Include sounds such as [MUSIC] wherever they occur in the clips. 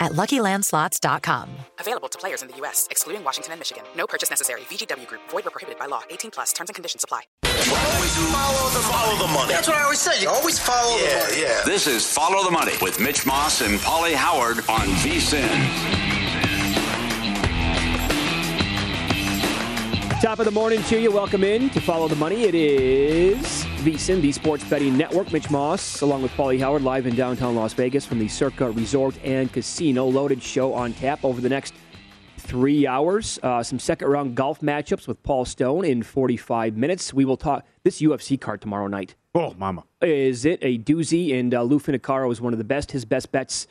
at luckylandslots.com. Available to players in the U.S., excluding Washington and Michigan. No purchase necessary. VGW Group, void were prohibited by law. 18 plus terms and conditions apply. Always follow the, follow the money. That's what I always say. You always follow yeah, the money. Yeah. This is Follow the Money with Mitch Moss and Paulie Howard on VSIN. Top of the morning to you. Welcome in to Follow the Money. It is VSIN, the Sports Betting Network. Mitch Moss, along with Paulie Howard, live in downtown Las Vegas from the Circa Resort and Casino. Loaded show on tap over the next three hours. Uh, some second round golf matchups with Paul Stone in 45 minutes. We will talk this UFC card tomorrow night. Oh, mama. Is it a doozy? And uh, Lou Finocchiaro is one of the best, his best bets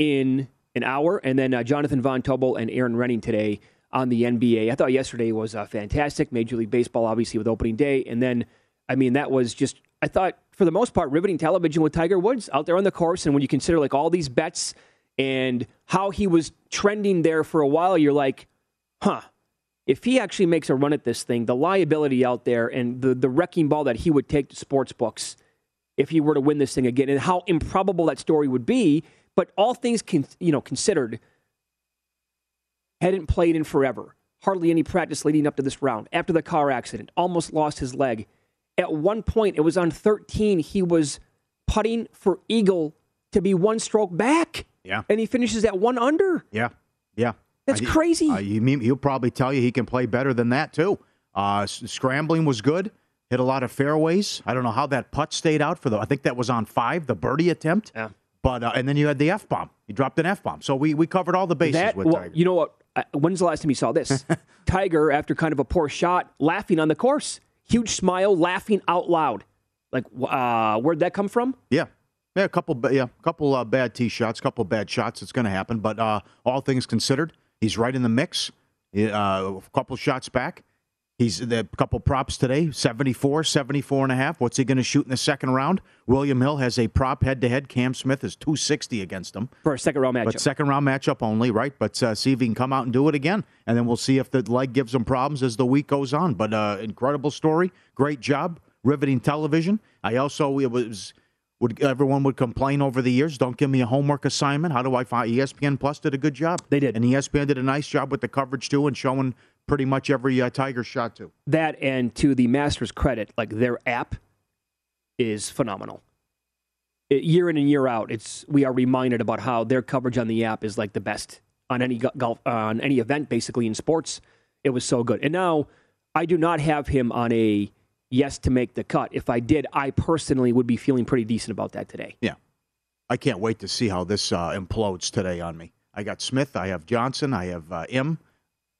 in an hour. And then uh, Jonathan Von Tobel and Erin Rynning today on the NBA. I thought yesterday was uh, fantastic. Major League Baseball, obviously, with opening day. And then, I mean, that was just, I thought, for the most part, riveting television with Tiger Woods out there on the course. And when you consider like all these bets and how he was trending there for a while, you're like, huh. If he actually makes a run at this thing, the liability out there and the, the wrecking ball that he would take to sports books if he were to win this thing again, and how improbable that story would be. But all things con- you know considered, hadn't played in forever. Hardly any practice leading up to this round. After the car accident, almost lost his leg. At one point, it was on 13. He was putting for eagle to be one stroke back. Yeah. And he finishes at one under. Yeah. Yeah. That's Uh, crazy. Uh, you mean, he'll probably tell you he can play better than that, too. Uh, scrambling was good. Hit a lot of fairways. I don't know how that putt stayed out for the. I think that was on five, the birdie attempt. Yeah. But uh, and then you had the f bomb. He dropped an f bomb. So we, we covered all the bases That, with well, Tiger. you know what? Uh, When's the last time you saw this? [LAUGHS] Tiger, after kind of a poor shot, laughing on the course. Huge smile, laughing out loud. Like, uh, where'd that come from? Yeah. Yeah, a couple, yeah, a couple uh, bad tee shots, couple bad shots. It's going to happen, but uh, all things considered, he's right in the mix. Uh, a couple shots back. He's the couple props today 74, 74 and a half. What's he going to shoot in the second round? William Hill has a prop head to head. Cam Smith is 260 against him. For a second round matchup. But second round matchup only, right? But uh, see if he can come out and do it again. And then we'll see if the leg gives him problems as the week goes on. But uh, incredible story. Great job. Riveting television. I also, it was. Would everyone would complain over the years? Don't give me a homework assignment. How do I find ESPN Plus did a good job? They did, and ESPN did a nice job with the coverage too, and showing pretty much every uh, Tiger shot to. that and to the Masters' credit, like their app is phenomenal. It- year in and year out, it's we are reminded about how their coverage on the app is like the best on any go- golf on any event, basically in sports. It was so good, and now I do not have him on a yes to make the cut. If I did, I personally would be feeling pretty decent about that today. Yeah, I can't wait to see how this uh, implodes today on me. I got Smith, I have Johnson, I have uh, Im,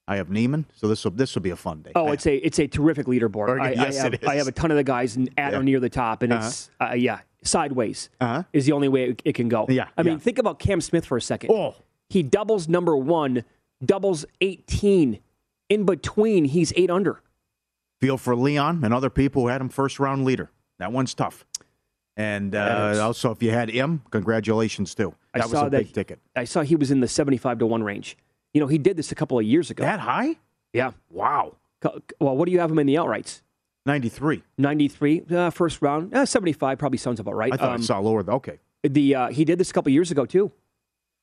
I have Niemann, so this will this will be a fun day. Oh, I- it's a it's a terrific leaderboard. Very I, good. I Yes, have, it is. I have a ton of the guys at Yeah. or near the top, and it's uh, yeah sideways Uh-huh. is the only way it, it can go. Yeah, I mean, think about Cam Smith for a second. Oh. he doubles number one, doubles eighteen. In between, he's eight under. feel for Leon and other people who had him first round leader. That one's tough. And uh, also, if you had him, congratulations too. I That was saw a that big ticket. I saw he was in the seventy-five to one range. You know, he did this a couple of years ago. That high? yeah. Wow. Well, what do you have him in the outrights? 93. 93, uh, first round, uh, 75 probably sounds about right. I thought Um, I saw lower. th- Okay. the uh, he did this a couple years ago too.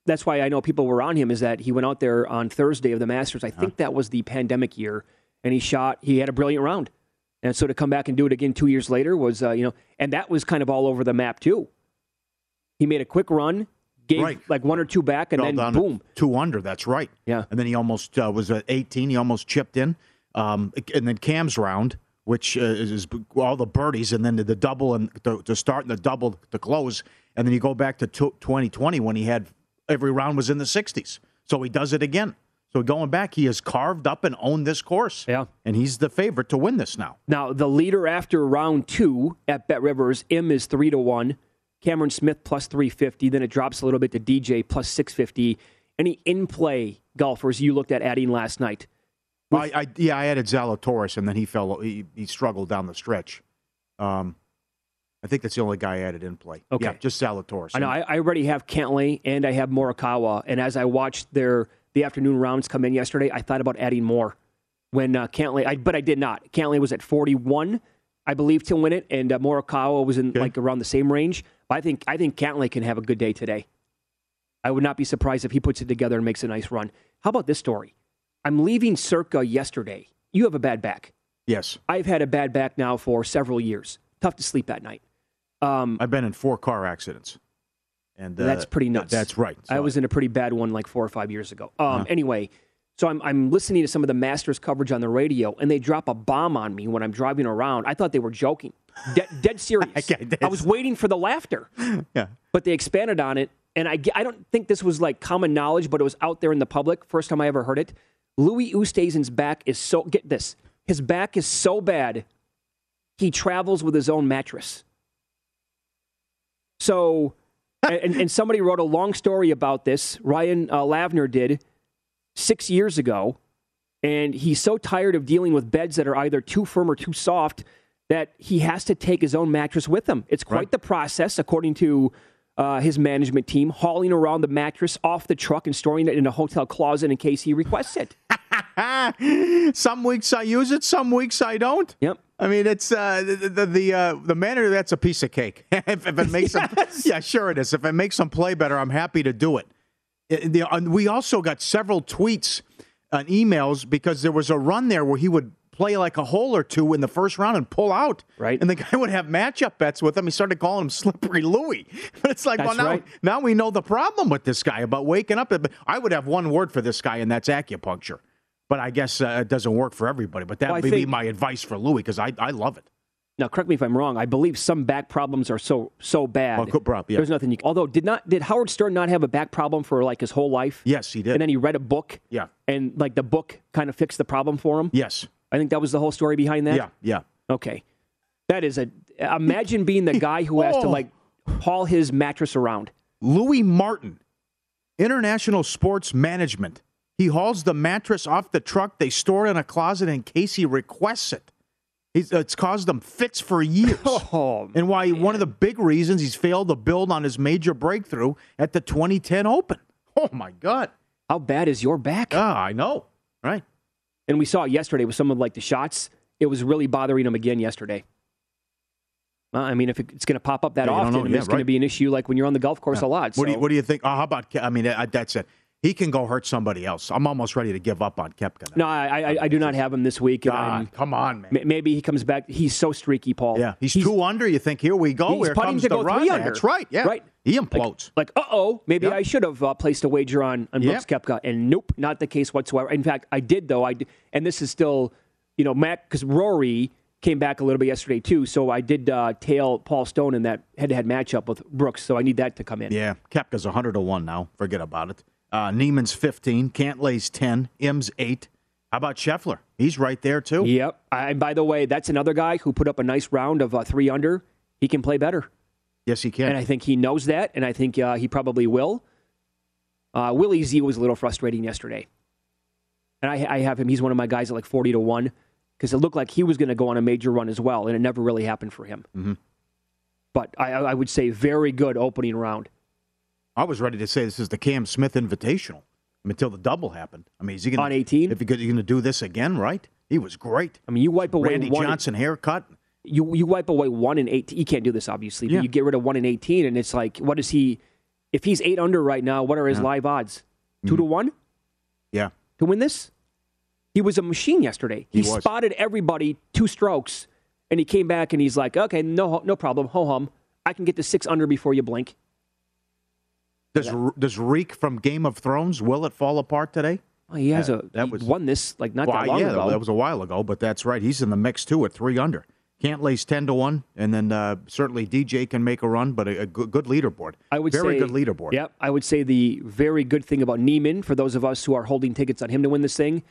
That's why I know people were on him. Is that he went out there on Thursday of the Masters? I think that was the pandemic year, and he shot. He had a brilliant round, and so to come back and do it again two years later was uh, you know, and that was kind of all over the map too. He made a quick run, gave Right. like one or two back, and Fell then boom. Two under. That's right. Yeah. And then he almost uh, was at 18. He almost chipped in. Um, and then Cam's round, which uh, is, is all the birdies, and then the, the double and to, to start and the double to close. And then you go back to tw 2020 when he had every round was in the 60s. So he does it again. So going back, he has carved up and owned this course. Yeah. And he's the favorite to win this now. Now the leader after round two at Bet Rivers, Im is three to one. Cameron Smith plus three fifty. Then it drops a little bit to DJ plus six fifty. Any in play golfers you looked at adding last night? I, I yeah, I added Zalatoris, and then he fell. He, he struggled down the stretch. Um, I think that's the only guy I added in play. Okay. yeah, just Zalatoris. I know I, I already have Cantlay and I have Morikawa, and as I watched their the afternoon rounds come in yesterday, I thought about adding more. When uh, Cantlay, I, but I did not. Cantlay was at forty one, I believe, to win it, and uh, Morikawa was in Okay. like around the same range. I think I think Cantlay can have a good day today. I would not be surprised if he puts it together and makes a nice run. How about this story? I'm leaving Circa yesterday. You have a bad back. yes, I've had a bad back now for several years. Tough to sleep at night. Um, I've been in four car accidents, and uh, That's pretty nuts. That's right. I was in a pretty bad one like four or five years ago. Um, Uh-huh. Anyway, so I'm, I'm listening to some of the Masters coverage on the radio, and they drop a bomb on me when I'm driving around. I thought they were joking, dead, [LAUGHS] dead serious. Yeah, I was waiting for the laughter, [LAUGHS] yeah. but they expanded on it, and I, I don't think this was like common knowledge, but it was out there in the public. First time I ever heard it. Louis Oosthuizen's back is so get this. His back is so bad, he travels with his own mattress. So, [LAUGHS] and, and somebody wrote a long story about this. Ryan uh, Lavner did six years ago, and he's so tired of dealing with beds that are either too firm or too soft that he has to take his own mattress with him. It's quite Right. the process, according to uh, his management team, hauling around the mattress off the truck and storing it in a hotel closet in case he requests it. [LAUGHS] some weeks I use it, some weeks I don't. Yep. I mean, it's uh, the the the, uh, the manner that's a piece of cake. [LAUGHS] if, if it makes them, [LAUGHS] yeah, sure it is. If it makes them play better, I'm happy to do it. It- the- and we also got several tweets and emails because there was a run there where he would play like a hole or two in the first round and pull out. Right. And the guy [LAUGHS] would have matchup bets with him. He started calling him [LAUGHS] Slippery Louie. But it's like, That's well, now, right. now we know the problem with this guy about waking up. I would have one word for this guy, and that's acupuncture. But I guess uh, it doesn't work for everybody. But that Well, would be my advice for Louis because I, I love it. Now, correct me if I'm wrong. I believe some back problems are so so bad. Oh, good yeah. There's nothing. You, although, did not did Howard Stern not have a back problem for like his whole life? Yes, he did. And then he read a book. Yeah. And like the book kind of fixed the problem for him. Yes. I think that was the whole story behind that. Yeah. Yeah. Okay. That is a. Imagine being the [LAUGHS] guy who has to Oh. like haul his mattress around. Louis Martin, International Sports Management. He hauls the mattress off the truck. They store it in a closet in case he requests it. He's, it's caused him fits for years. [LAUGHS] Oh, and why one of the big reasons he's failed to build on his major breakthrough at the 2010 Open. Oh my God! How bad is your back? Ah, I know. Right. And we saw it yesterday with some of like the shots. It was really bothering him again yesterday. Well, I mean, if it's going to pop up that Yeah, often, know. I mean, Yeah, it's going to be an issue like when you're on the golf course a lot. What do you What do you think? Oh, how about? I mean, uh, that's it. He can go hurt somebody else. I'm almost ready to give up on Koepka. No, now. I, I, I do not have him this week. God, come on, man. ma- maybe he comes back. He's so streaky, Paul. Yeah, he's, two under. You think here we go? he's Here putting to the go run. three under. That's right. Yeah, Right. He implodes. Like, uh oh, maybe Yep. I should have uh, placed a wager on, on Brooks Koepka. And nope, not the case whatsoever. In fact, I did, though. I did, And this is still, you know, Matt, because Rory came back a little bit yesterday, too. So I did uh, tail Paul Stone in that head to head matchup with Brooks. So I need that to come in. Yeah, Koepka's 100 to 1 now. Forget about it. Uh, Niemann's 15, Cantlay's 10, Im's 8, How about Scheffler? He's right there too. Yep. And by the way, that's another guy who put up a nice round of uh, three under. He can play better. Yes, he can. And I think he knows that, and I think uh, he probably will. Uh, Willie Z was a little frustrating yesterday. And I, I have him, he's one of my guys at like 40 to 1, because it looked like he was going to go on a major run as well, and it never really happened for him. Mm-hmm. But I, I would say very good opening round. I was ready to say this is the Cam Smith Invitational until the double happened. I mean, is he going On 18? If he could, going to do this again, right? He was great. I mean, you wipe away Randy one. Johnson haircut. You you wipe away one in eighteen. You can't do this, obviously. But Yeah. you get rid of one in eighteen, and it's like, what is he? If he's eight under right now, what are his Yeah. Live odds? Two mm-hmm. to one Yeah, to win this. He was a machine yesterday. He, He spotted everybody two strokes, and he came back and he's like, okay, no no problem, ho hum. I can get to six under before you blink. Does does Reek from Game of Thrones will it fall apart today? Oh, he has Yeah, a that was- won this like not Well, that long yeah, ago. that was a while ago, but that's right. He's in the mix too at three under. Cantlay's ten to one, and then uh, certainly DJ can make a run, but a, a good, good leaderboard. I would very say, good leaderboard. Yep, I would say the very good thing about Niemann for those of us who are holding tickets on him to win this thing,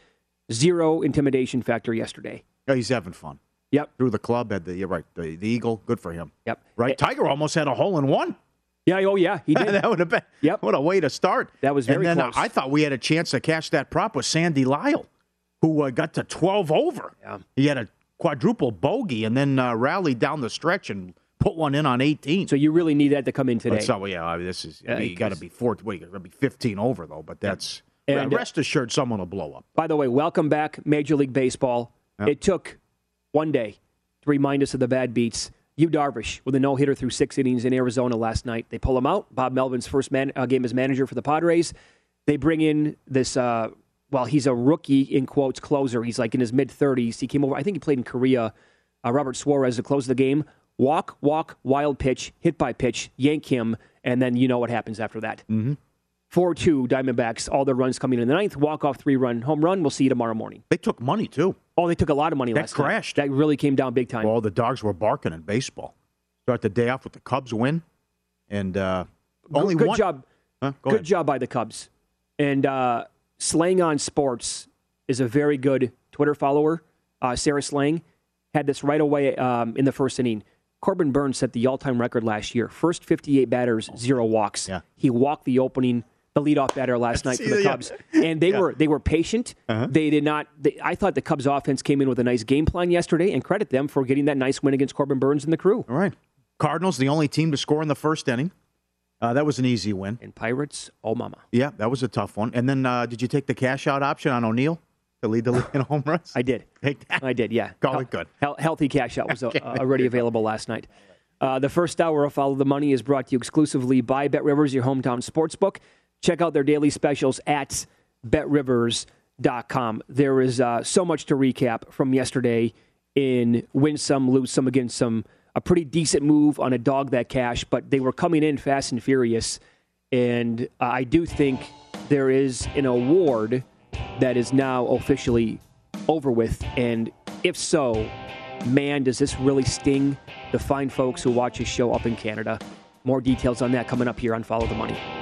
zero intimidation factor yesterday. Yeah, he's having fun. Yep, Through the club, had the you're right, the, the eagle, good for him. yep. Right, Tiger almost had a hole in one. Yeah, oh yeah, he did. [LAUGHS] that would have been. Yep. What a way to start. That was very And then uh, close. I thought we had a chance to cash that prop with Sandy Lyle, who uh, got to 12 over. Yeah. He had a quadruple bogey and then uh, rallied down the stretch and put one in on 18. So you really need that to come in today. But so yeah, I mean, this is Yeah, you got to be four. Wait, he got to be 15 over though. But that's And, uh, rest assured, someone will blow up. By the way, welcome back, Major League Baseball. Yep. It took one day to remind us of the bad beats. You Darvish with a no hitter through six innings in Arizona last night. They pull him out. Bob Melvin's first man, uh, game as manager for the Padres. They bring in this. Uh, well, he's a rookie in quotes closer. He's like in his mid thirties. He came over. I think he played in Korea. Uh, Robert Suarez to close the game. Walk, walk, wild pitch, hit by pitch, yank him, and then you know what happens after that. Mm-hmm. Four two Diamondbacks. All their runs coming in the ninth. Walk off three run home run. We'll see you tomorrow morning. They took money too. Oh, they took a lot of money That last night. crashed. That really came down big time. Well, the dogs were barking in baseball. Start the day off with the Cubs win, and uh, only good one. job. Huh? Go good ahead. job by the Cubs. And uh, Slang on Sports is a very good Twitter follower. Uh, Sarah Langs had this right away um, in the first inning. Corbin Burnes set the all-time record last year. First 58 batters, zero walks. Yeah. He walked the opening, the leadoff batter last [LAUGHS] night for the Yeah. Cubs, and they [LAUGHS] Yeah. were they were patient. Uh-huh. They did not. They, I thought the Cubs offense came in with a nice game plan yesterday, and credit them for getting that nice win against Corbin Burnes and the crew. All right. Cardinals, the only team to score in the first inning. Uh, that was an easy win. And Pirates, oh mama. Yeah, that was a tough one. And then, uh, did you take the cash out option on O'Neill to lead the league in home runs? [LAUGHS] I did. Take that. I did, yeah. Call it good. hel- healthy cash out was uh, already available last night. Uh, the first hour of Follow the Money is brought to you exclusively by Bet Rivers, your hometown sportsbook. Check out their daily specials at betrivers.com. There is uh, so much to recap from yesterday in win some, lose some against some. A pretty decent move on a dog that cash, but they were coming in fast and furious. And uh, I do think there is an award that is now officially over with. And if so, man, does this really sting the fine folks who watch his show up in Canada? More details on that coming up here on Follow the Money.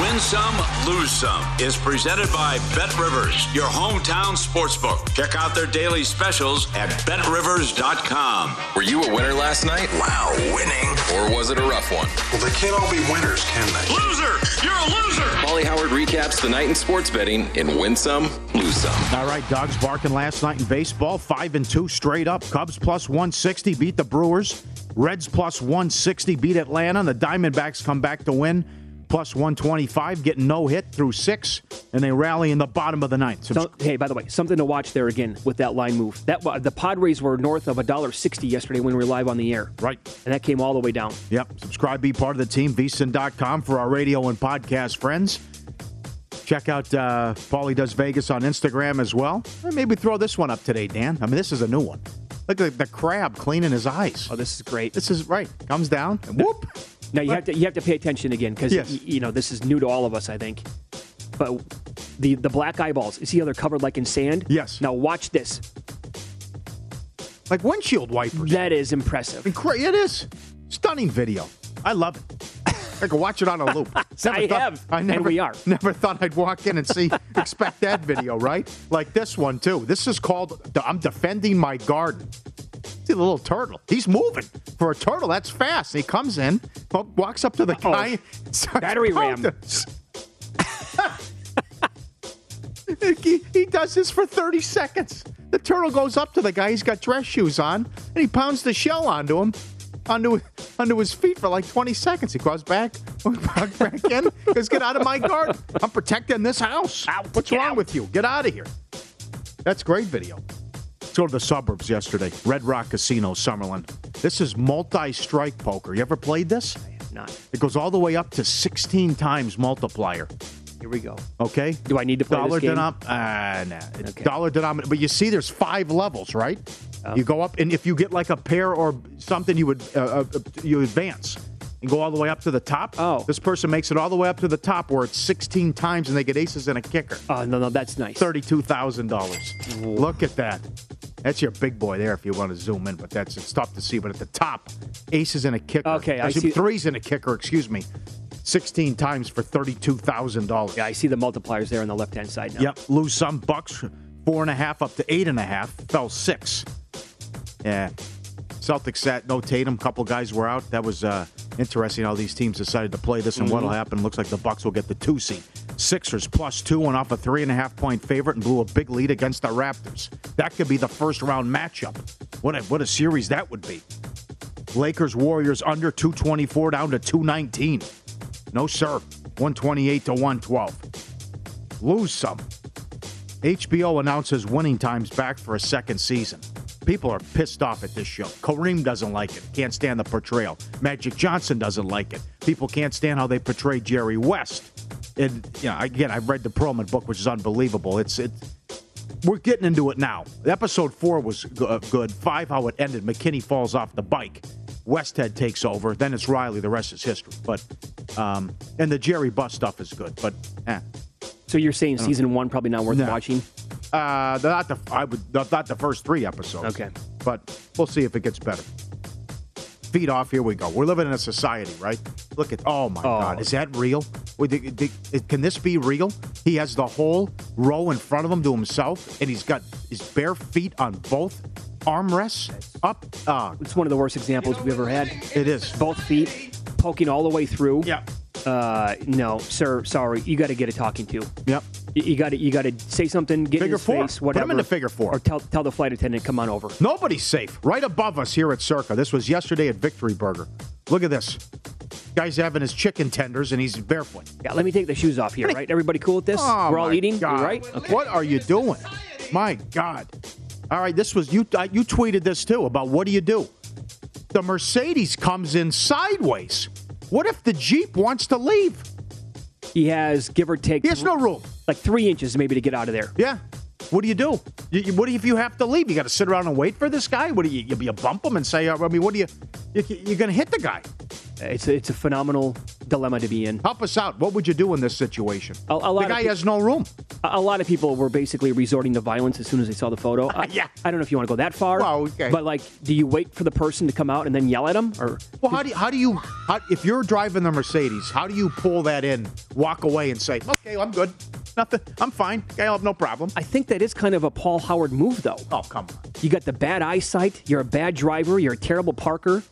Win some, lose some is presented by Bet Rivers, your hometown sportsbook. Check out their daily specials at betrivers.com. Were you a winner last night? Wow, winning. Or was it a rough one? Well, they can't all be winners, can they? Loser! You're a loser! Paulie Howard recaps the night in sports betting in Win Some, Lose Some. All right, dogs barking last night in baseball. Five and two straight up. Cubs plus 160 beat the Brewers. Reds plus 160 beat Atlanta. The Diamondbacks come back to win. Plus 125, getting no hit through six, and they rally in the bottom of the ninth. So, hey, by the way, something to watch there again with that line move. That the Padres were north of $1.60 yesterday when we were live on the air. Right. And that came all the way down. Yep. Subscribe, be part of the team, vsin.com for our radio and podcast friends. Check out uh, Paulie Does Vegas on Instagram as well. Or maybe throw this one up today, Dan. I mean, this is a new one. Look at the crab cleaning his eyes. Oh, this is great. This is right. Comes down and whoop. Now you have to you have to pay attention again because Yes. y- you know this is new to all of us, I think. But the the black eyeballs, you see how they're covered like in sand? Yes. Now watch this. Like windshield wipers. That is impressive. Incre- it is. Stunning video. I love it. [LAUGHS] I can watch it on a loop. [LAUGHS] I thought- have, I and never, we are. [LAUGHS] Never thought I'd walk in and see, expect that video, right? Like this one, too. This is called I'm Defending My Garden. See the little turtle. He's moving. For a turtle, that's fast. He comes in, walks up to the guy. [LAUGHS] battery ram. [LAUGHS] he, he does this for 30 seconds. The turtle goes up to the guy. He's got dress shoes on, and he pounds the shell onto him, onto onto his feet for like 20 seconds. He goes back, [LAUGHS] back, back in. Goes, get out of my garden. I'm protecting this house. What's wrong with you? Get out of here. That's great video. To the suburbs yesterday. Red Rock Casino, Summerlin. This is multi-strike poker. You ever played this? I have Not. It goes all the way up to 16 times multiplier. Here we go. Okay. Do I need to play dollar this game? denom- uh, nah. Okay. Dollar denominator. But you see, there's five levels, right? Oh. You go up, and if you get like a pair or something, you would uh, uh, you advance and go all the way up to the top. Oh. This person makes it all the way up to the top, where it's 16 times, and they get aces and a kicker. Oh no, no, that's nice. Thirty-two thousand dollars. Look at that. That's your big boy there. If you want to zoom in, but that's it's tough to see. But at the top, aces and a kicker. Okay, I see. Threes and a kicker. Excuse me. 16 times for thirty-two thousand dollars. Yeah, I see the multipliers there on the left hand side now. Yep, lose some bucks, four and a half up to eight and a half. Fell six. Yeah, Celtics sat no Tatum. Couple guys were out. That was uh, interesting. How these teams decided to play this and what'll happen. Looks like the Bucks will get the two seed. Sixers plus two went off a three and a half point favorite and blew a big lead against the Raptors. That could be the first round matchup. What a what a series that would be. Lakers Warriors under 224 down to 219. No sir. 128 to 112 lose some. HBO announces winning times back for a second season. People are pissed off at this show. Kareem doesn't like it. Can't stand the portrayal. Magic Johnson doesn't like it. People can't stand how they portray Jerry West. And you know, again, I've read the Pearlman book, which is unbelievable. It's it. We're getting into it now. Episode four was uh, good. Five, how it ended. McKinney falls off the bike. Westhead takes over. Then it's Riley. The rest is history. But um, and the Jerry Buss stuff is good. But eh, So you're saying season one probably not worth No. watching? uh, not the I would not not the first three episodes. Okay. but we'll see if it gets better. Feet off. Here we go. We're living in a society, right? Look at. Oh my Oh. God, is that real? Wait, the- the- Can this be real? He has the whole row in front of him to himself, and he's got his bare feet on both armrests up. Uh, It's one of the worst examples we've ever had. it is. Both feet poking all the way through. Yeah. Uh, no, sir. Sorry, you got to get a talking to. Yep. You- You got to you got to say something. Get in Figure his four. face. Put him in the figure four. Or tell tell the flight attendant come on over. Nobody's safe. Right above us here at Circa. This was yesterday at Victory Burger. Look at this. Guy's having his chicken tenders and he's barefoot. Yeah, let me take the shoes off here. Right? Everybody cool with this? Oh, We're all eating. God. Right? Okay. What are you doing? My God. All right, this was you. Uh, you tweeted this too about what do you do? The Mercedes comes in sideways. What if the Jeep wants to leave? He has give or take. He has no room. Like three inches maybe to get out of there. Yeah. What do you do? You, you- what if you have to leave? You got to sit around and wait for this guy? What do you? You, you bump him and say? uh, I mean, what do you? you you're going to hit the guy. It's a, it's a phenomenal dilemma to be in. Help us out. What would you do in this situation? A, a lot the guy pe- has no room. a a lot of people were basically resorting to violence as soon as they saw the photo. Uh, I, Yeah. I don't know if you want to go that far. Well, okay. But like, do you wait for the person to come out and then yell at them, or Well, how do you, how do you how, if you're driving the Mercedes? How do you pull that in, walk away, and say, "Okay, I'm good, nothing, I'm fine, I'll have no problem." I think that is kind of a Paul Howard move, though. Oh, come on. You got the bad eyesight. You're a bad driver. You're a terrible parker.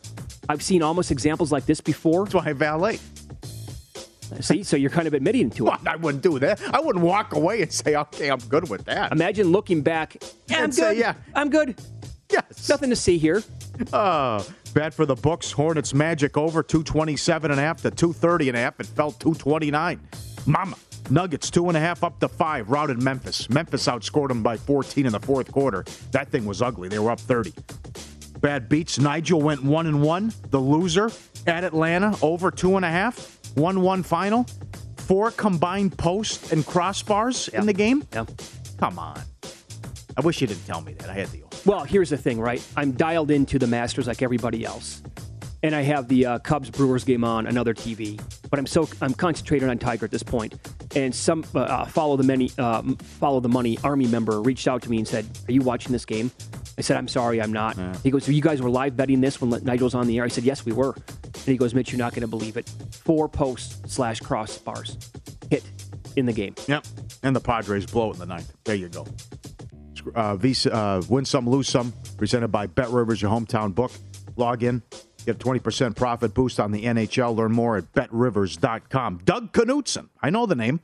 I've seen almost examples like this before. That's why I valet. See, so you're kind of admitting to it. Well, I wouldn't do that. I wouldn't walk away and say, "Okay, I'm good with that." Imagine looking back. Yeah, I'm And good. say, yeah. I'm good. yes. Nothing to see here. Uh, bad for the books. Hornets Magic over 227 and a half to 230 and a half. It fell 229. Mama. Nuggets two and a half up to five. Routed Memphis. Memphis outscored them by 14 in the fourth quarter. That thing was ugly. They were up 30. Bad beats. Nigel went one and one. The loser at Atlanta over two and a half. One one final. Four combined post and crossbars in the game. Yeah. Come on. I wish you didn't tell me that. I had the. Well, here's the thing, right? I'm dialed into the Masters like everybody else, and I have the uh, Cubs Brewers game on another TV. But I'm so I'm concentrated on Tiger at this point. And some uh, uh, follow the many uh, follow the money Army member reached out to me and said, "Are you watching this game?" I said, "I'm sorry, I'm not." He goes, "You guys were live betting this when Nigel's on the air?" I said, "Yes, we were." And he goes, "Mitch, you're not going to believe it. Four posts slash crossbars hit in the game." Yep. And the Padres blow it in the ninth. There you go. Uh, Visa, uh, win some, lose some. Presented by Bet Rivers, your hometown book. Log in. Get 20% profit boost on the NHL. Learn more at betrivers.com. Doug Knutson. I know the name.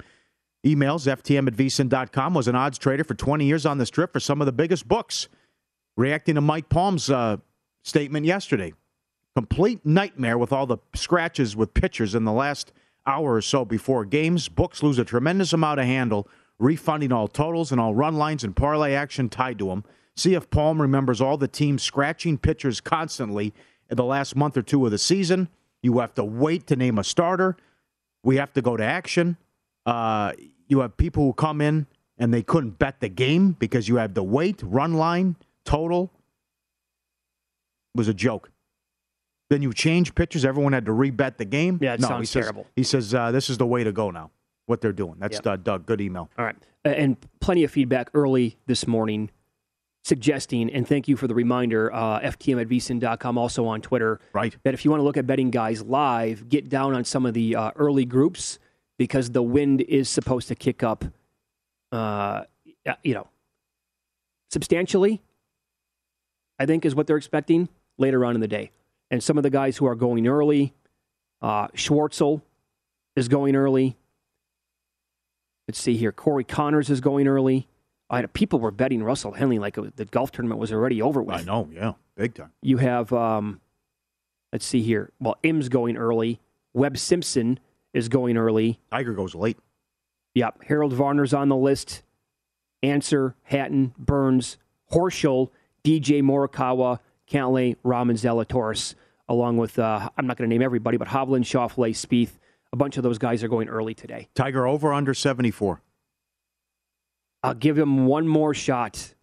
Emails ftm at vsin.com. Was an odds trader for 20 years on the strip for some of the biggest books. Reacting to Mike Palm's uh, statement yesterday. Complete nightmare with all the scratches with pitchers in the last hour or so before games. Books lose a tremendous amount of handle, refunding all totals and all run lines and parlay action tied to them. See if Palm remembers all the teams scratching pitchers constantly in the last month or two of the season. You have to wait to name a starter. We have to go to action. Uh, you have people who come in and they couldn't bet the game because you have the wait, run line, total. Was a joke. Then you change pitchers. Everyone had to rebet the game. Yeah, it no, sounds he says, terrible. He says uh, this is the way to go now. What they're doing. That's Yep. uh, Doug. Good email. All right. And plenty of feedback early this morning suggesting, and thank you for the reminder, uh, FTM at vsin.com, also on Twitter, Right. that if you want to look at betting guys live, get down on some of the uh, early groups because the wind is supposed to kick up, uh, you know, substantially, I think is what they're expecting later on in the day. And some of the guys who are going early, uh, Schwartzel is going early. Let's see here. Corey Conners is going early. I had people were betting Russell Henley like it the golf tournament was already over with. I know. Yeah, big time. You have, um, let's see here. Well, Im's going early. Webb Simpson is going early. Tiger goes late. Yep. Harold Varner's on the list. Ancer, Hatton, Burns, Horschel, DJ Morikawa, Cantlay, Raman Zalatoris, along with, uh, I'm not going to name everybody, but Hovland, Schauffele, Spieth. A bunch of those guys are going early today. Tiger over under 74. I'll give him one more shot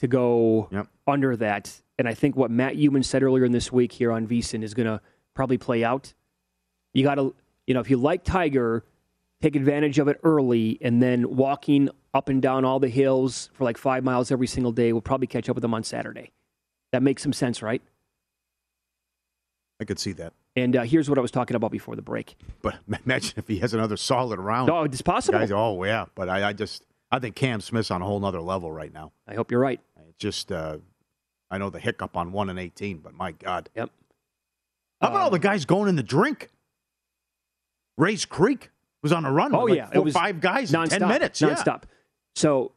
to go Yep. under that. And I think what Matt Youmans said earlier in this week here on VSIN is going to probably play out. You got to, you know, if you like Tiger, take advantage of it early, and then walking up and down all the hills for like five miles every single day We'll probably catch up with them on Saturday. That makes some sense, right? I could see that. And uh, here's what I was talking about before the break. But [LAUGHS] imagine if he has another solid round. Oh, it's possible. Guys, oh yeah, but I, I just I think Cam Smith's on a whole nother level right now. I hope you're right. Just uh, I know the hiccup on one and eighteen, but my God. Yep. How about all the guys going in the drink? Rae's Creek was on a run. Oh like yeah, four, it was five guys in nonstop, ten minutes. nonstop. Yeah. So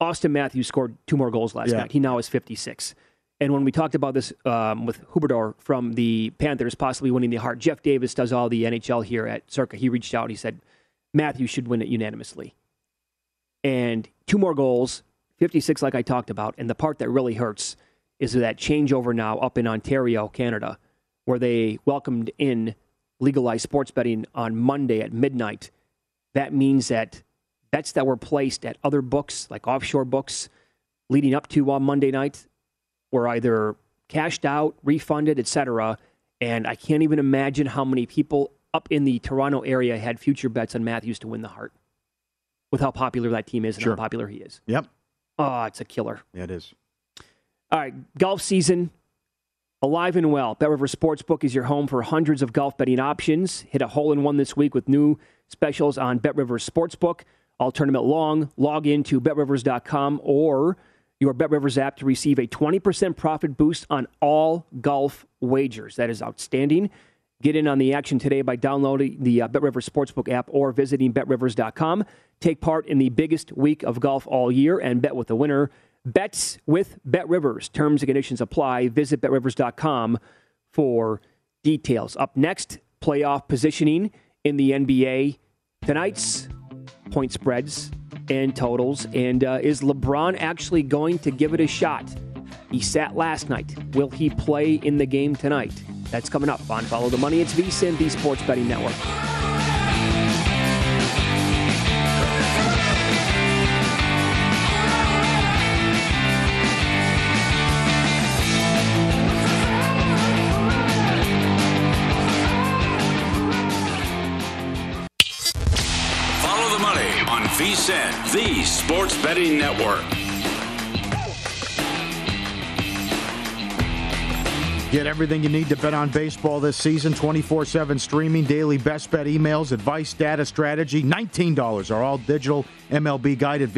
Auston Matthews scored two more goals last Yeah. night. He now is 56. And when we talked about this um, with Huberdeau from the Panthers possibly winning the Hart, Jeff Davis does all the NHL here at Circa. He reached out. He said Matthews should win it unanimously. And two more goals, 56, like I talked about. And the part that really hurts is that changeover now up in Ontario, Canada, where they welcomed in legalized sports betting on Monday at midnight. That means that bets that were placed at other books, like offshore books, leading up to on Monday night, were either cashed out, refunded, etc. And I can't even imagine how many people up in the Toronto area had future bets on Matthews to win the Hart with how popular that team is and Sure. how popular he is. Yep. Oh, it's a killer. Yeah, it is. All right, golf season alive and well. Bet River Sportsbook is your home for hundreds of golf betting options. Hit a hole in one this week with new specials on Bet River Sportsbook. All tournament long. Log in to betrivers.com or your Bet Rivers app to receive a 20% profit boost on all golf wagers. That is outstanding. Get in on the action today by downloading the uh, Bet Rivers Sportsbook app or visiting betrivers.com. Take part in the biggest week of golf all year and bet with the winner. Bets with Bet Rivers. Terms and conditions apply. Visit betrivers.com for details. Up next, playoff positioning in the NBA. Tonight's point spreads and totals. And uh, is LeBron actually going to give it a shot? He sat last night. Will he play in the game tonight? That's coming up on Follow the Money. It's VSIN, the Sports Betting Network. On VSIN, the Sports Betting Network. Get everything you need to bet on baseball this season 24 7 streaming, daily best bet emails, advice, data, strategy. $19 are all digital MLB guide at.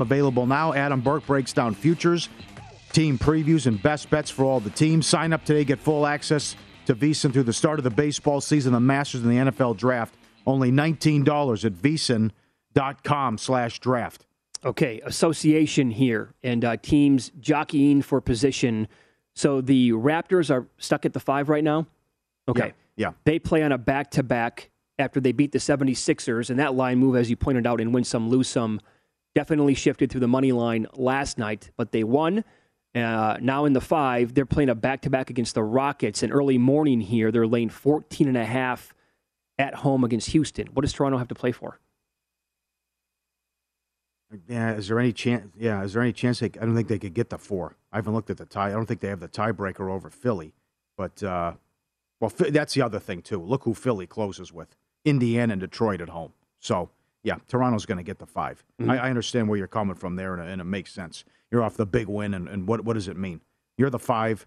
Available now. Adam Burke breaks down futures, team previews, and best bets for all the teams. Sign up today. Get full access to VSIN through the start of the baseball season, the Masters, and the NFL draft. Only $19 at vsin.com slash draft. Okay, association here and uh, teams jockeying for position. So the Raptors are stuck at the five right now. Okay. Yeah. They play on a back to back after they beat the 76ers, and that line move, as you pointed out, in win some, lose some, definitely shifted through the money line last night, but they won. Uh, now in the five, they're playing a back to back against the Rockets. And early morning here, they're laying 14 and a half at home against Houston. What does Toronto have to play for? Yeah, is there any chance? Yeah, is there any chance? They, I don't think they could get the four. I haven't looked at the tie. I don't think they have the tiebreaker over Philly. But uh, well, that's the other thing too. Look who Philly closes with: Indiana and Detroit at home. So yeah, Toronto's going to get the 5 Mhm. I, I understand where you're coming from there, and, and it makes sense. You're off the big win, and, and what what does it mean? You're the five.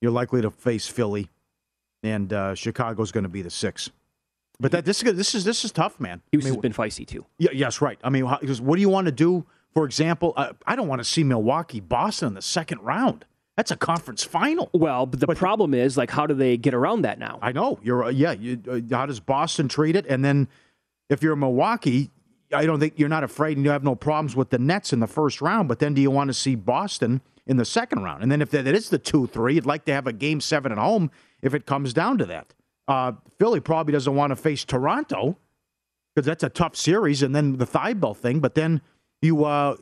You're likely to face Philly, and uh, Chicago's going to be the six. But that this is this is this is tough, man. Houston's been feisty too. Yeah, yes, right. I mean, how- because what do you want to do? For example, uh, I don't want to see Milwaukee Boston in the second round. That's a conference final. Well, but the problem is, like, how do they get around that now? I know you're. Uh, yeah, you, uh, how does Boston treat it? And then if you're Milwaukee, I don't think you're not afraid and you have no problems with the Nets in the first round. But then do you want to see Boston in the second round? And then if that is the two three, you'd like to have a game seven at home if it comes down to that. Uh, Philly probably doesn't want to face Toronto because that's a tough series, and then the thigh belt thing. But then you, uh,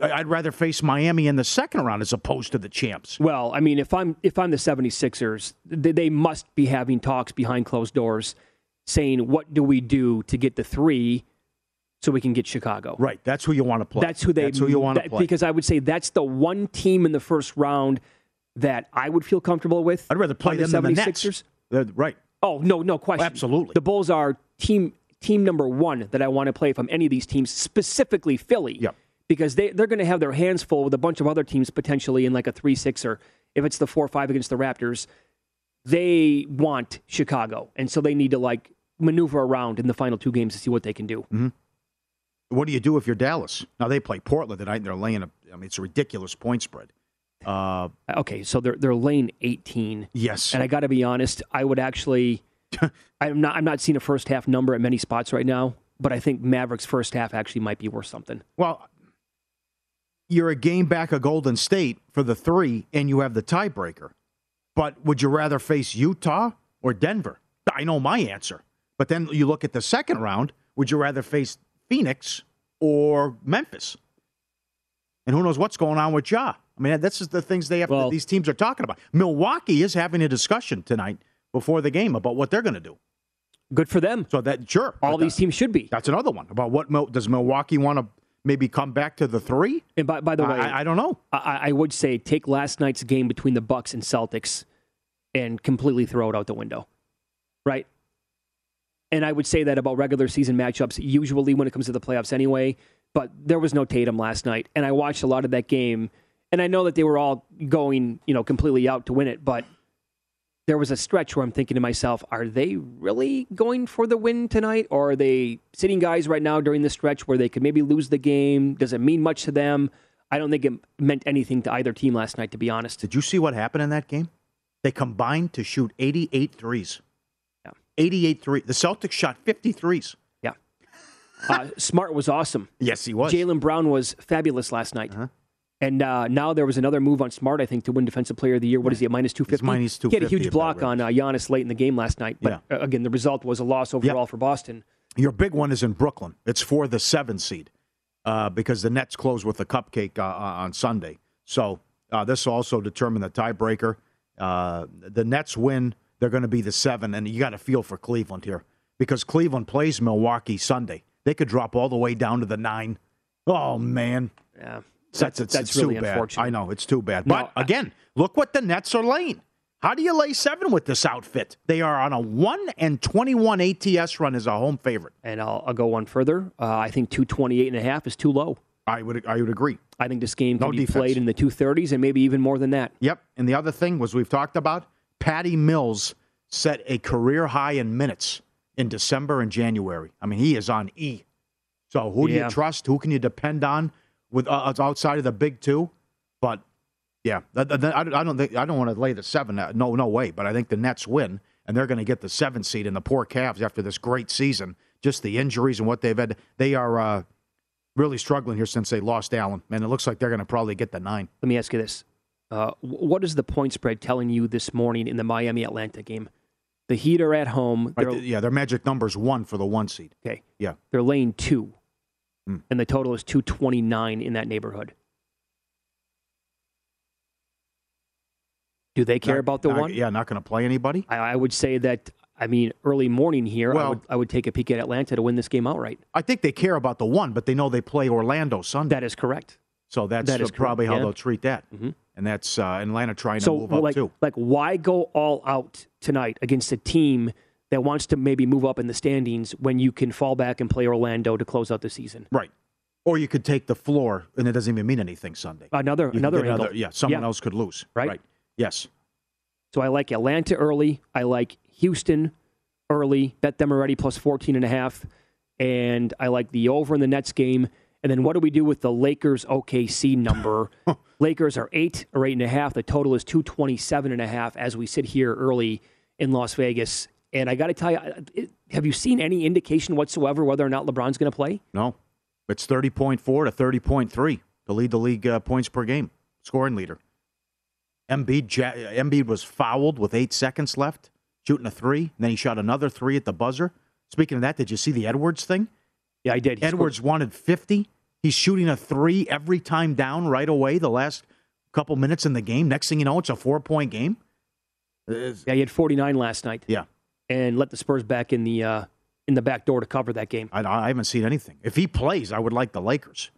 I'd rather face Miami in the second round as opposed to the champs. Well, I mean, if I'm if I'm the 76ers, they, they must be having talks behind closed doors saying what do we do to get the 3 so we can get Chicago. Right, that's who you want to play. That's who they That's who you want to play. because I would say that's the one team in the first round that I would feel comfortable with. I'd rather play the them than the Nets. 76ers. They're- right. Oh, no, no question. Absolutely. The Bulls are team team number 1 that I want to play from any of these teams, specifically Philly. Yep. Because they they're going to have their hands full with a bunch of other teams potentially in like a 3-6 or if it's the 4-5 against the Raptors. they want Chicago, and so they need to like maneuver around in the final two games to see what they can do. Mm-hmm. What do you do if you're Dallas? Now they play Portland tonight, and they're laying a. I mean, it's a ridiculous point spread. Uh, okay, so they're they're lane 18. Yes, and I got to be honest, I would actually. [LAUGHS] I'm not. I'm not seeing a first half number at many spots right now, but I think Mavericks first half actually might be worth something. Well, you're a game back of Golden State for the three, and you have the tiebreaker. But would you rather face Utah or Denver? I know my answer. But then you look at the second round. Would you rather face Phoenix or Memphis? And who knows what's going on with Ja? I mean, this is the things they have. Well, these teams are talking about. Milwaukee is having a discussion tonight before the game about what they're going to do. Good for them. So that sure, all these that, teams should be. That's another one about what does Milwaukee want to maybe come back to the three? And by, by the way, I, I don't know. I, I, would say take last night's game between the Bucks and Celtics and completely throw it out the window, right? And I would say that about regular season matchups, usually when it comes to the playoffs anyway. But there was no Tatum last night, and I watched a lot of that game, and I know that they were all going, you know, completely out to win it, but there was a stretch where I'm thinking to myself, are they really going for the win tonight? Or are they sitting guys right now during the stretch where they could maybe lose the game? Does it mean much to them? I don't think it meant anything to either team last night, to be honest. Did you see what happened in that game? They combined to shoot 88 threes. Yeah. 88 threes. The Celtics shot 50 threes. Yeah. Uh, [LAUGHS] Smart was awesome. Yes, he was. Jaylen Brown was fabulous last night. Uh-huh. And uh, now there was another move on Smart, I think, to win Defensive Player of the Year. What is he at minus two fifty? Minus two fifty. He had a huge block on uh, Giannis late in the game last night. But yeah. uh, again, the result was a loss overall yep. for Boston. Your big one is in Brooklyn. It's for the seven seed uh, because the Nets close with a cupcake uh, uh, on Sunday. So uh, this also determine the tiebreaker. the Nets win, they're going to be the seven, and you got to feel for Cleveland here because Cleveland plays Milwaukee Sunday. They could drop all the way down to the nine. Oh man. Yeah. That's, that's, it's really too unfortunate. I know it's too bad. But again, look what the Nets are laying. How do you lay seven with this outfit? They are on a one and twenty-one ATS run as a home favorite. And I'll, I'll go one further. Uh, I think two twenty-eight and a half is too low. I would I would agree. I think this game no can be defense. played in the two thirties and maybe even more than that. Yep. And the other thing was we've talked about Patty Mills set a career high in minutes in December and January. I mean, he is on E. So who do Yeah. you trust? Who can you depend on? With uh, outside of the big two. But yeah, I, I don't think I don't want to lay the seven. uh, No, no way. But I think the Nets win, and they're going to get the seven seed. And the poor Cavs after this great season, just the injuries and what they've had, they are uh, really struggling here since they lost Allen. And it looks like they're going to probably get the nine. Let me ask you this: uh, What is the point spread telling you this morning in the Miami Atlanta game? The Heat are at home. Right, yeah, their magic number's one for the one seed. Okay. Yeah. They're laying two. Mm. And the total is 229 in that neighborhood. Do they care Not- about the not- one? Yeah, not going to play anybody. I, I would say that, I mean, early morning here, I, Well- would, I would take a peek at Atlanta to win this game outright. I think they care about the one, but they know they play Orlando Sunday. That is correct. So that's That is probably correct, how yeah. they'll treat that. Mhm. And that's uh, Atlanta trying to So, move up like, too. like, why go all out tonight against a team that wants to maybe move up in the standings when you can fall back and play Orlando to close out the season? Right. Or you could take the floor, and it doesn't even mean anything Sunday. Another You another angle. yeah, someone Yeah. else could lose. Right? Yes. So I like Atlanta early. I like Houston early. Bet them already plus 14 and a half. And I like the over in the Nets game. And then what do we do with the Lakers OKC number? [LAUGHS] Lakers are eight or eight and a half. The total is 227 and a half as we sit here early in Las Vegas. And I got to tell you, it- have you seen any indication whatsoever whether or not LeBron's going to play? No. It's 30.4 to 30.3 to lead the league uh, points per game, scoring leader. Embiid, ja- Embiid was fouled with eight seconds left, shooting a three. And then he shot another three at the buzzer. Speaking of that, did you see the Edwards thing? Yeah, I did. He Edwards wanted 50. He's shooting a three every time down right away the last couple minutes in the game. Next thing you know, it's a four point game. Yeah, he had 49 last night. Yeah. And let the Spurs back in the uh, in the back door to cover that game. I, I haven't seen anything. If he plays, I would like the Lakers.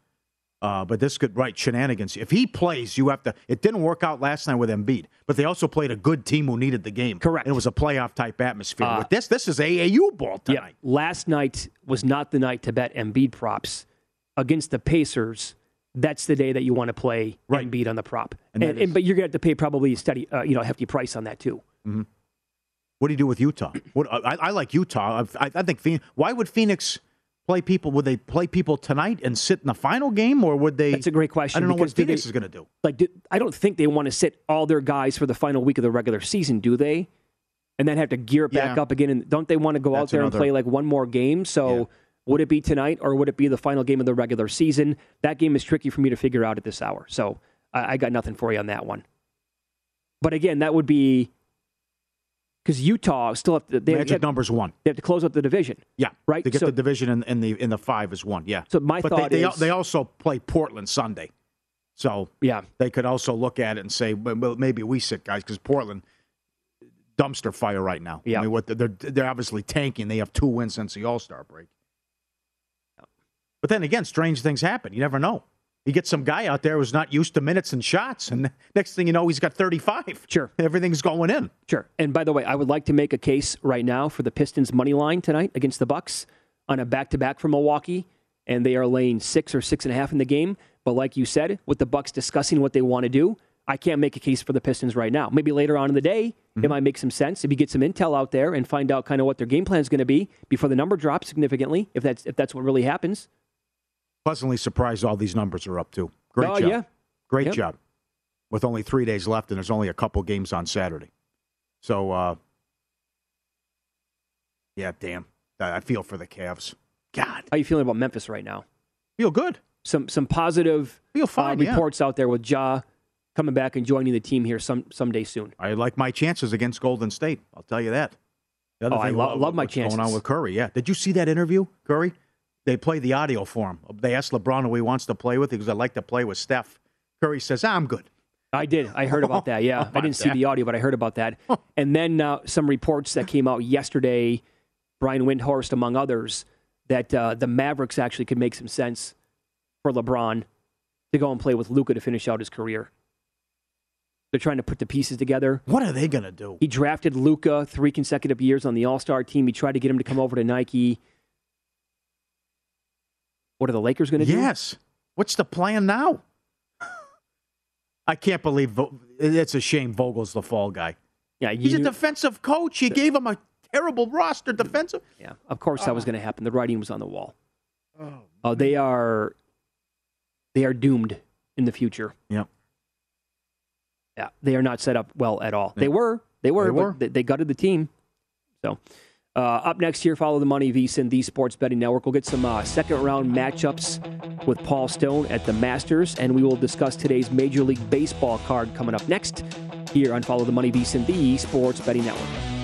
Uh, but this could right shenanigans. If he plays, you have to. It didn't work out last night with Embiid, but they also played a good team who needed the game. Correct. And it was a playoff type atmosphere. Uh, with this, this is AAU ball Yeah, tonight. last night was not the night to bet Embiid props against the Pacers. That's the day that you want to play Right. Embiid on the prop, And and, and, but you're going to have to pay probably a steady, uh, you know, hefty price on that too. Mhm. What do you do with Utah? What I, I like Utah. I, I think Phoenix. Why would Phoenix play people? Would they play people tonight and sit in the final game, or would they? That's a great question. I don't know what Phoenix they- is going to do. Like, do, I don't think they want to sit all their guys for the final week of the regular season, do they? And then have to gear it back Yeah. up again. And don't they want to go out That's there and play like one more game? So would it be tonight or would it be the final game of the regular season? That game is tricky for me to figure out at this hour. So I, I got nothing for you on that one. But again, that would be because Utah still have to. They Magic have, numbers one. They have to close out the division. Yeah, Right, To get so- the division in, in the in the five is one. Yeah. So my but thought they, they, is- they also play Portland Sunday, so yeah, they could also look at it and say, well, well, maybe we sit guys because Portland dumpster fire right now. Yeah. I mean, what they're they're obviously tanking. They have two wins since the All Star break. But then again, strange things happen. You never know. You get some guy out there who's not used to minutes and shots, and next thing you know, he's got 35. Sure. Everything's going in. Sure. And by the way, I would like to make a case right now for the Pistons money line tonight against the Bucks on a back to back from Milwaukee, and they are laying six or six and a half in the game. But like you said, with the Bucks discussing what they want to do, I can't make a case for the Pistons right now. Maybe later on in the day, it mm-hmm. might make some sense if you get some intel out there and find out kind of what their game plan is going to be before the number drops significantly. If that's if that's what really happens. Pleasantly surprised all these numbers are up too. Great Oh, job. yeah. Great Yep. job. With only three days left, and there's only a couple games on Saturday. So, uh, yeah, damn. I feel for the Cavs. God, How are you feeling about Memphis right now? feel good. Some some positive Feel fine, uh, yeah. reports out there with Ja coming back and joining the team here some someday soon. I like my chances against Golden State. I'll tell you that. The Oh, I lo- love my what's Going on with Curry, yeah. Did you see that interview, Curry? They play the audio for him. They asked LeBron who he wants to play with. Goes, "I'd like to play with Steph." Curry says, "I'm good." I did. I heard about that. Yeah, [LAUGHS] I didn't see the audio, but I heard about that. [LAUGHS] And then uh, some reports that came out yesterday, Brian Windhorst among others, that uh, the Mavericks actually could make some sense for LeBron to go and play with Luka to finish out his career. They're trying to put the pieces together. What are they going to do? He drafted Luka three consecutive years on the All Star team. He tried to get him to come over to Nike. What are the Lakers going to do? Yes. What's the plan now? I can't believe it's a shame Vogel's the fall guy. Yeah, He's a defensive coach. He gave him a terrible roster defensive. Yeah, of course that was going to happen. The writing was on the wall. Oh, Uh, they are they are doomed in the future. Yep. Yeah, they are not set up well at all. They were, they were, They were. They, they gutted the team. So, uh, up next here, follow the money VSIN, the Sports Betting Network. We'll get some uh, second round matchups with Paul Stone at the Masters, and we will discuss today's Major League Baseball card coming up next here on Follow the Money VSIN, the Sports Betting Network.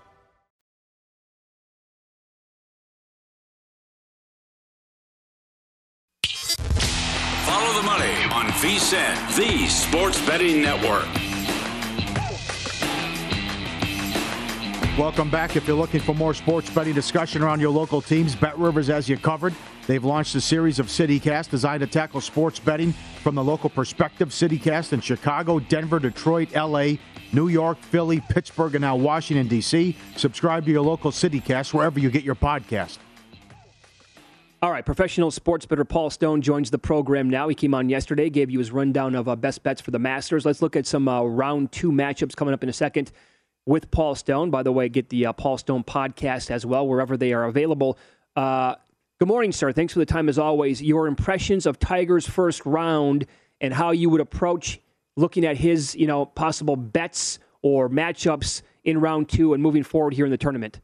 On VSIN, the Sports Betting Network. Welcome back. If you're looking for more sports betting discussion around your local teams, Bet Rivers has you covered. They've launched a series of CityCast designed to tackle sports betting from the local perspective. CityCast in Chicago, Denver, Detroit, LA, New York, Philly, Pittsburgh, and now Washington, D.C. Subscribe to your local CityCast wherever you get your podcast. All right, professional sports bettor Paul Stone joins the program now. He came on yesterday, gave you his rundown of uh, best bets for the Masters. Let's look at some uh, round two matchups coming up in a second with Paul Stone. By the way, get the uh, Paul Stone podcast as well, wherever they are available. Uh, good morning, sir. Thanks for the time as always. Your impressions of Tiger's first round and how you would approach looking at his, you know, possible bets or matchups in round two and moving forward here in the tournament.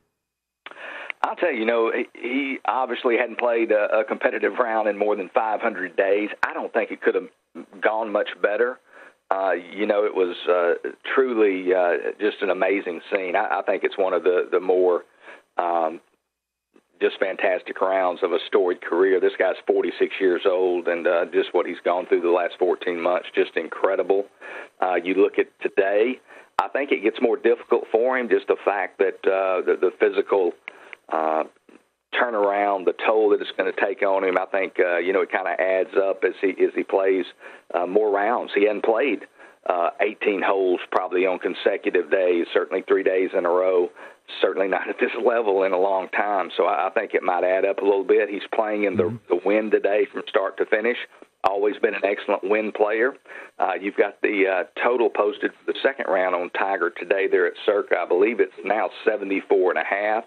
I'll tell you, you know, he obviously hadn't played a, a competitive round in more than 500 days. I don't think it could have gone much better. Uh, you know, it was uh, truly uh, just an amazing scene. I, I think it's one of the the more um, just fantastic rounds of a storied career. This guy's 46 years old, and uh, just what he's gone through the last 14 months, just incredible. Uh, you look at today, I think it gets more difficult for him. Just the fact that uh, the, the physical uh, turnaround, the toll that it's going to take on him. I think uh, you know it kind of adds up as he as he plays uh, more rounds. He hadn't played uh, 18 holes probably on consecutive days, certainly three days in a row. Certainly not [LAUGHS] at this level in a long time. So I, I think it might add up a little bit. He's playing in the, the wind today from start to finish always been an excellent win player. Uh, you've got the uh, total posted for the second round on Tiger today there at Circa. I believe it's now 74 and a half.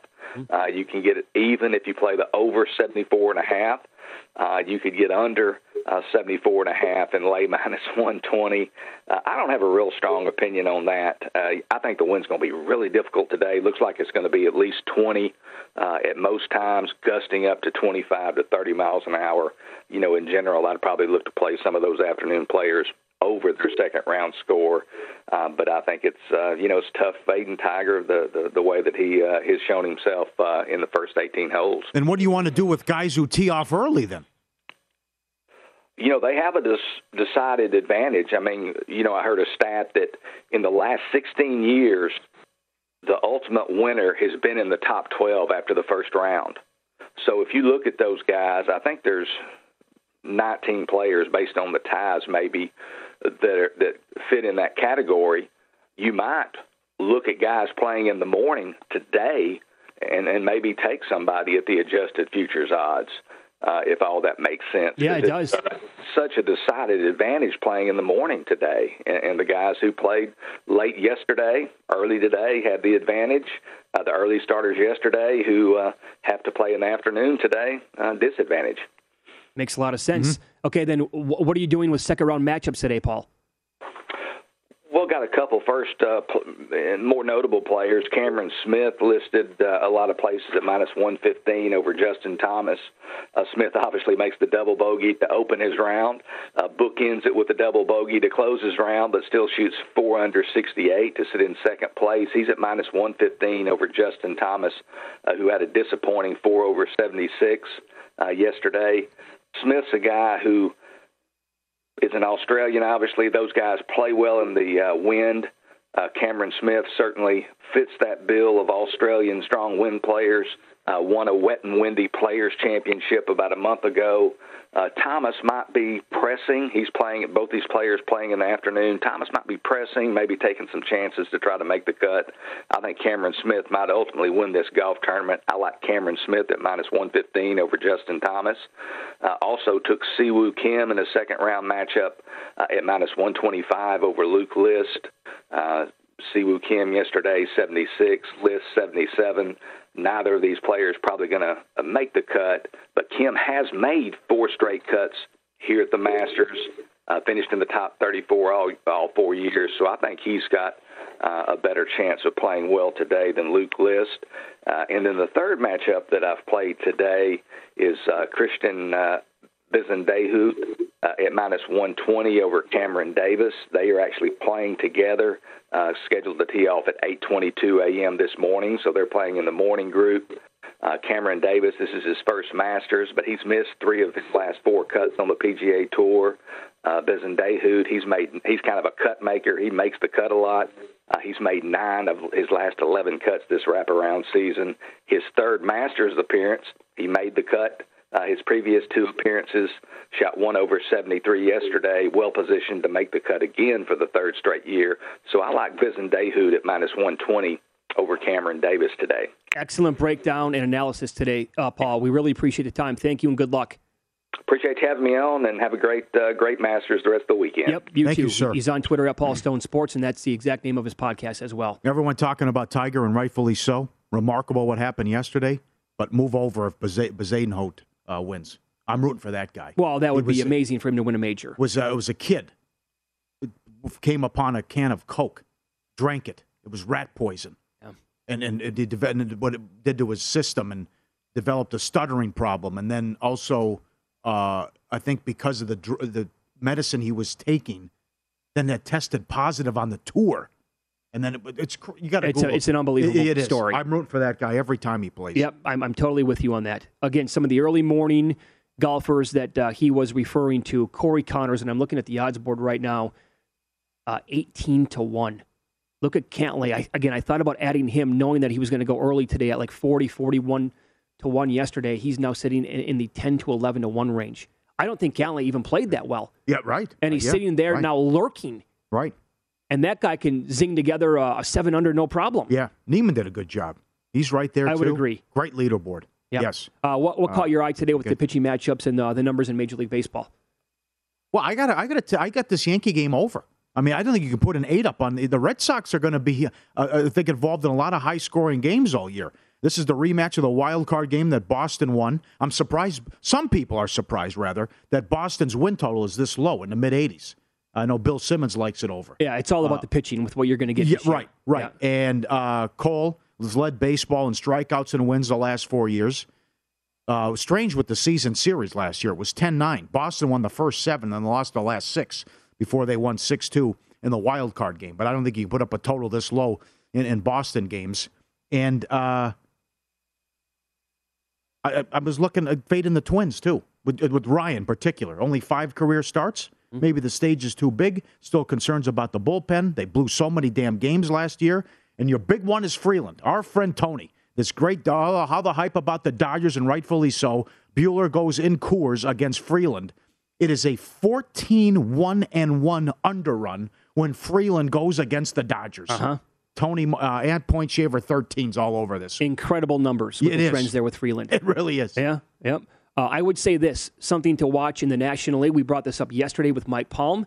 Uh, you can get it even if you play the over 74 and a half. Uh, you could get under uh, 74 and a half and lay [LAUGHS] minus 120. Uh, I don't have a real strong opinion on that. Uh, I think the wind's going to be really difficult today. Looks like it's going to be at least 20 uh, at most times, gusting up to 25 to 30 miles an hour. You know, in general, I'd probably look to play some of those afternoon players over their second round score. Uh, but I think it's uh, you know it's tough fading Tiger the the, the way that he uh, has shown himself uh, in the first 18 holes. And what do you want to do with guys who tee off early then? You know they have a des- decided advantage. I mean, you know, I heard a stat that in the last 16 years, the ultimate winner has been in the top 12 after the first round. So if you look at those guys, I think there's 19 players based on the ties maybe that are, that fit in that category. You might look at guys playing in the morning today and, and maybe take somebody at the adjusted futures odds. Uh, if all that makes sense. Yeah, it does. Such a decided advantage playing in the morning today, and, and the guys who played late yesterday, early today, had the advantage. Uh, the early starters yesterday who uh, have to play in the afternoon today, uh, disadvantage. Makes a lot of sense. Mm-hmm. Okay, then what are you doing with second round matchups today, Paul? Well, got a couple first uh, and more notable players. Cameron Smith listed uh, a lot of places at minus 115 over Justin Thomas. Uh, Smith obviously makes the double bogey to open his round, uh, bookends it with a double bogey to close his round, but still shoots four under 68 to sit in second place. He's at minus 115 over Justin Thomas, uh, who had a disappointing four over 76 uh, yesterday. Smith's a guy who is an Australian. Obviously, those guys play well in the uh, wind. Uh, Cameron Smith certainly fits that bill of Australian strong wind players. Uh, won a wet and windy players championship about a month ago. Uh, Thomas might be pressing. He's playing both these players playing in the afternoon. Thomas might be pressing, maybe taking some chances to try to make the cut. I think Cameron Smith might ultimately win this golf tournament. I like Cameron Smith at minus 115 over Justin Thomas. Uh, also took Siwoo Kim in a second round matchup uh, at minus 125 over Luke List. Uh, Siwoo Kim yesterday, 76, List 77. Neither of these players probably going to make the cut, but Kim has made four straight cuts here at the Masters. Uh, finished in the top 34 all all four years, so I think he's got uh, a better chance of playing well today than Luke List. Uh, and then the third matchup that I've played today is uh, Christian uh, Bezuidenhout uh, at minus 120 over Cameron Davis. They are actually playing together, uh, scheduled to tee off at 8:22 a.m. this morning, so they're playing in the morning group. Uh, Cameron Davis, this is his first Masters, but he's missed three of his last four cuts on the PGA Tour. Uh, Bezuidenhout, he's made he's kind of a cut maker. He makes the cut a lot. Uh, he's made nine of his last 11 cuts this wraparound season. His third Masters appearance, he made the cut. Uh, his previous two appearances shot one over 73 yesterday, well positioned to make the cut again for the third straight year. So I like Bezuidenhout at minus 120 over Cameron Davis today. Excellent breakdown and analysis today, uh, Paul. We really appreciate the time. Thank you and good luck. Appreciate you having me on, and have a great, uh, great Masters the rest of the weekend. Yep, you Thank too. you, sir. He's on Twitter at Paul Stone Sports, and that's the exact name of his podcast as well. Everyone talking about Tiger, and rightfully so. Remarkable what happened yesterday, but move over if Bezuidenhout uh, wins. I'm rooting for that guy. Well, that would was- be amazing for him to win a major. Was uh, it was a kid came upon a can of Coke, drank it. It was rat poison, Yeah. and and it did, and what it did to his system, and developed a stuttering problem, and then also, uh, I think because of the dr- the medicine he was taking, then that tested positive on the tour. And then it, it's you got to. It's a- it's an unbelievable it, it story. I'm rooting for that guy every time he plays. Yep, I'm, I'm totally with you on that. Again, some of the early morning golfers that uh, he was referring to, Corey Conners, and I'm looking at the odds board right now, uh, 18 to 1. Look at Cantlay. I, again, I thought about adding him knowing that he was going to go early today at like 40, 41 to 1 yesterday. He's now sitting in, in the 10 to 11 to 1 range. I don't think Cantlay even played that well. Yeah, right. And he's Yeah, sitting there right. now lurking. Right. And that guy can zing together a, a 7 under no problem. Yeah, Niemann did a good job. He's right there. I would agree. Great leaderboard. Yeah. Yes. Uh, what what Uh, caught your eye today with the pitching matchups and uh, the numbers in Major League Baseball? Well, I got I got to I got this Yankee game over. I mean, I don't think you can put an eight up on the Red Sox. Are going to be, uh, I think, involved in a lot of high scoring games all year. This is the rematch of the wild card game that Boston won. I'm surprised. Some people are surprised, rather, that Boston's win total is this low in the mid 80s. I know Bill Simmons likes it over. Yeah, it's all about Uh, the pitching with what you're going to get. Yeah, right, right. And uh, Cole has led baseball in strikeouts and wins the last four years. Uh, strange with the season series last year. It was 10 9. Boston won the first seven and lost the last six before they won 6 2 in the wild card game. But I don't think you can put up a total this low in, in Boston games. And uh, I, I- I was looking at fading the Twins too, with, with Ryan in particular. Only five career starts. Maybe the stage is too big. Still concerns about the bullpen. They blew so many damn games last year. And your big one is Freeland, our friend Tony. This great, uh, how the hype about the Dodgers, and rightfully so. Buehler goes in Coors against Freeland. It is a 14 1 and 1 underrun when Freeland goes against the Dodgers. Uh-huh. Tony uh, and Point Shaver 13s all over this. Incredible numbers with It the is. trends there with Freeland. It really is. Yeah, yep. Uh, I would say this something to watch in the National League. We brought this up yesterday with Mike Palm,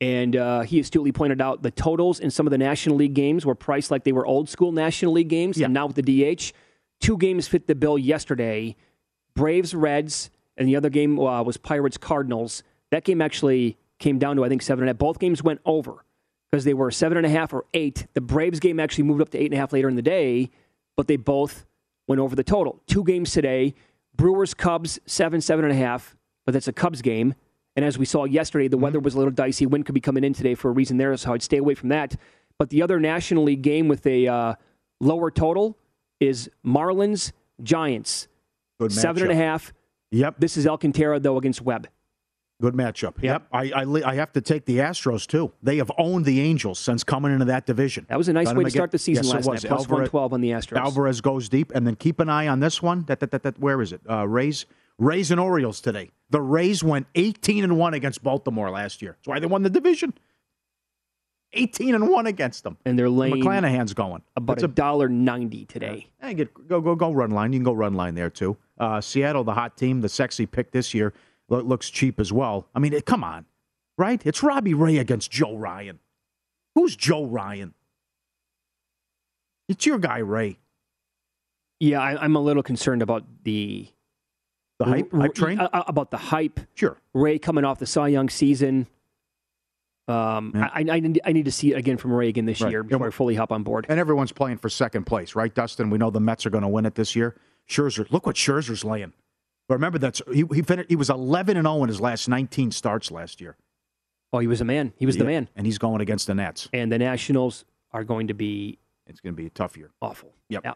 and uh, he astutely pointed out the totals in some of the National League games were priced like they were old school National League games, and now with the DH, two games fit the bill yesterday. Braves Reds, and the other game uh, was Pirates Cardinals. That game actually came down to I think seven and a half. Both games went over because they were seven and a half or eight. The Braves game actually moved up to eight and a half later in the day, but they both went over the total. Two games today. Brewers Cubs seven seven and a half, but that's a Cubs game. And as we saw yesterday, the weather was a little dicey. Wind could be coming in today for a reason there, so I'd stay away from that. But the other National League game with a uh, lower total is Marlins Giants. Good Seven and a half. Yep. This is Alcantara though against Webb. Good matchup. Yep. I, I I have to take the Astros too. They have owned the Angels since coming into that division. That was a nice way to start the season yes, last night. Plus Alvarez- 112 on the Astros. Alvarez goes deep, and then keep an eye on this one. That, that, that, that where is it? Uh, Rays, Rays and Orioles today. The Rays went 18 and one against Baltimore last year. That's why they won the division. 18 and one against them. And they're laying McClanahan's going. about It's a dollar ninety today. Hey, get, go go go run line. You can go run line there too. Uh, Seattle, the hot team, the sexy pick this year, looks cheap as well. I mean, come on, right? It's Robbie Ray against Joe Ryan. Who's Joe Ryan? It's your guy, Ray. Yeah, I, I'm a little concerned about the The hype, r- hype train. uh, about the hype. Sure. Ray coming off the Cy Young season. Um, I, I, need, I need to see it again from Ray again this Right. year before I fully hop on board. And everyone's playing for second place, right, Dustin? We know the Mets are going to win it this year. Scherzer, look what Scherzer's laying. But remember that's he he, finished, he was 11 and 0 in his last 19 starts last year. Oh, he was a man. He was the man. and he's going against the Nets. And the Nationals are going to be It's going to be a tough year. awful. Yep. Yeah.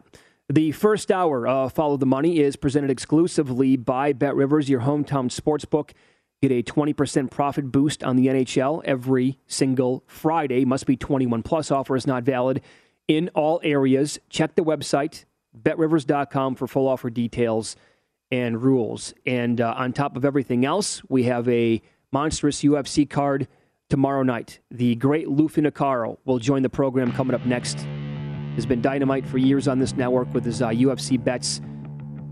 The first hour of Follow the Money is presented exclusively by Bet Rivers, your hometown sports book. Get a 20% profit boost on the NHL every single Friday. Must be 21 plus. Offer is not valid in all areas. Check the website, betrivers.com, for full offer details and rules. And uh, on top of everything else, we have a monstrous UFC card tomorrow night. The great Lou Finocchiaro will join the program coming up next has been dynamite for years on this network with his uh, UFC bets.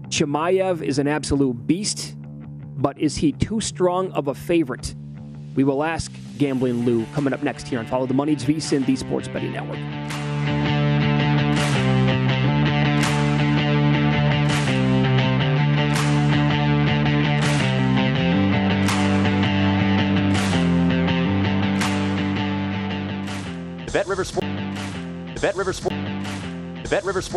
Chimaev is an absolute beast, but is he too strong of a favorite? We will ask Gambling Lou coming up next here on Follow the Money. It's VSIN, the Sports Betting Network. Bet River Sport. The Bet River Sport. Bet River Sport.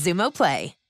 Xumo Play.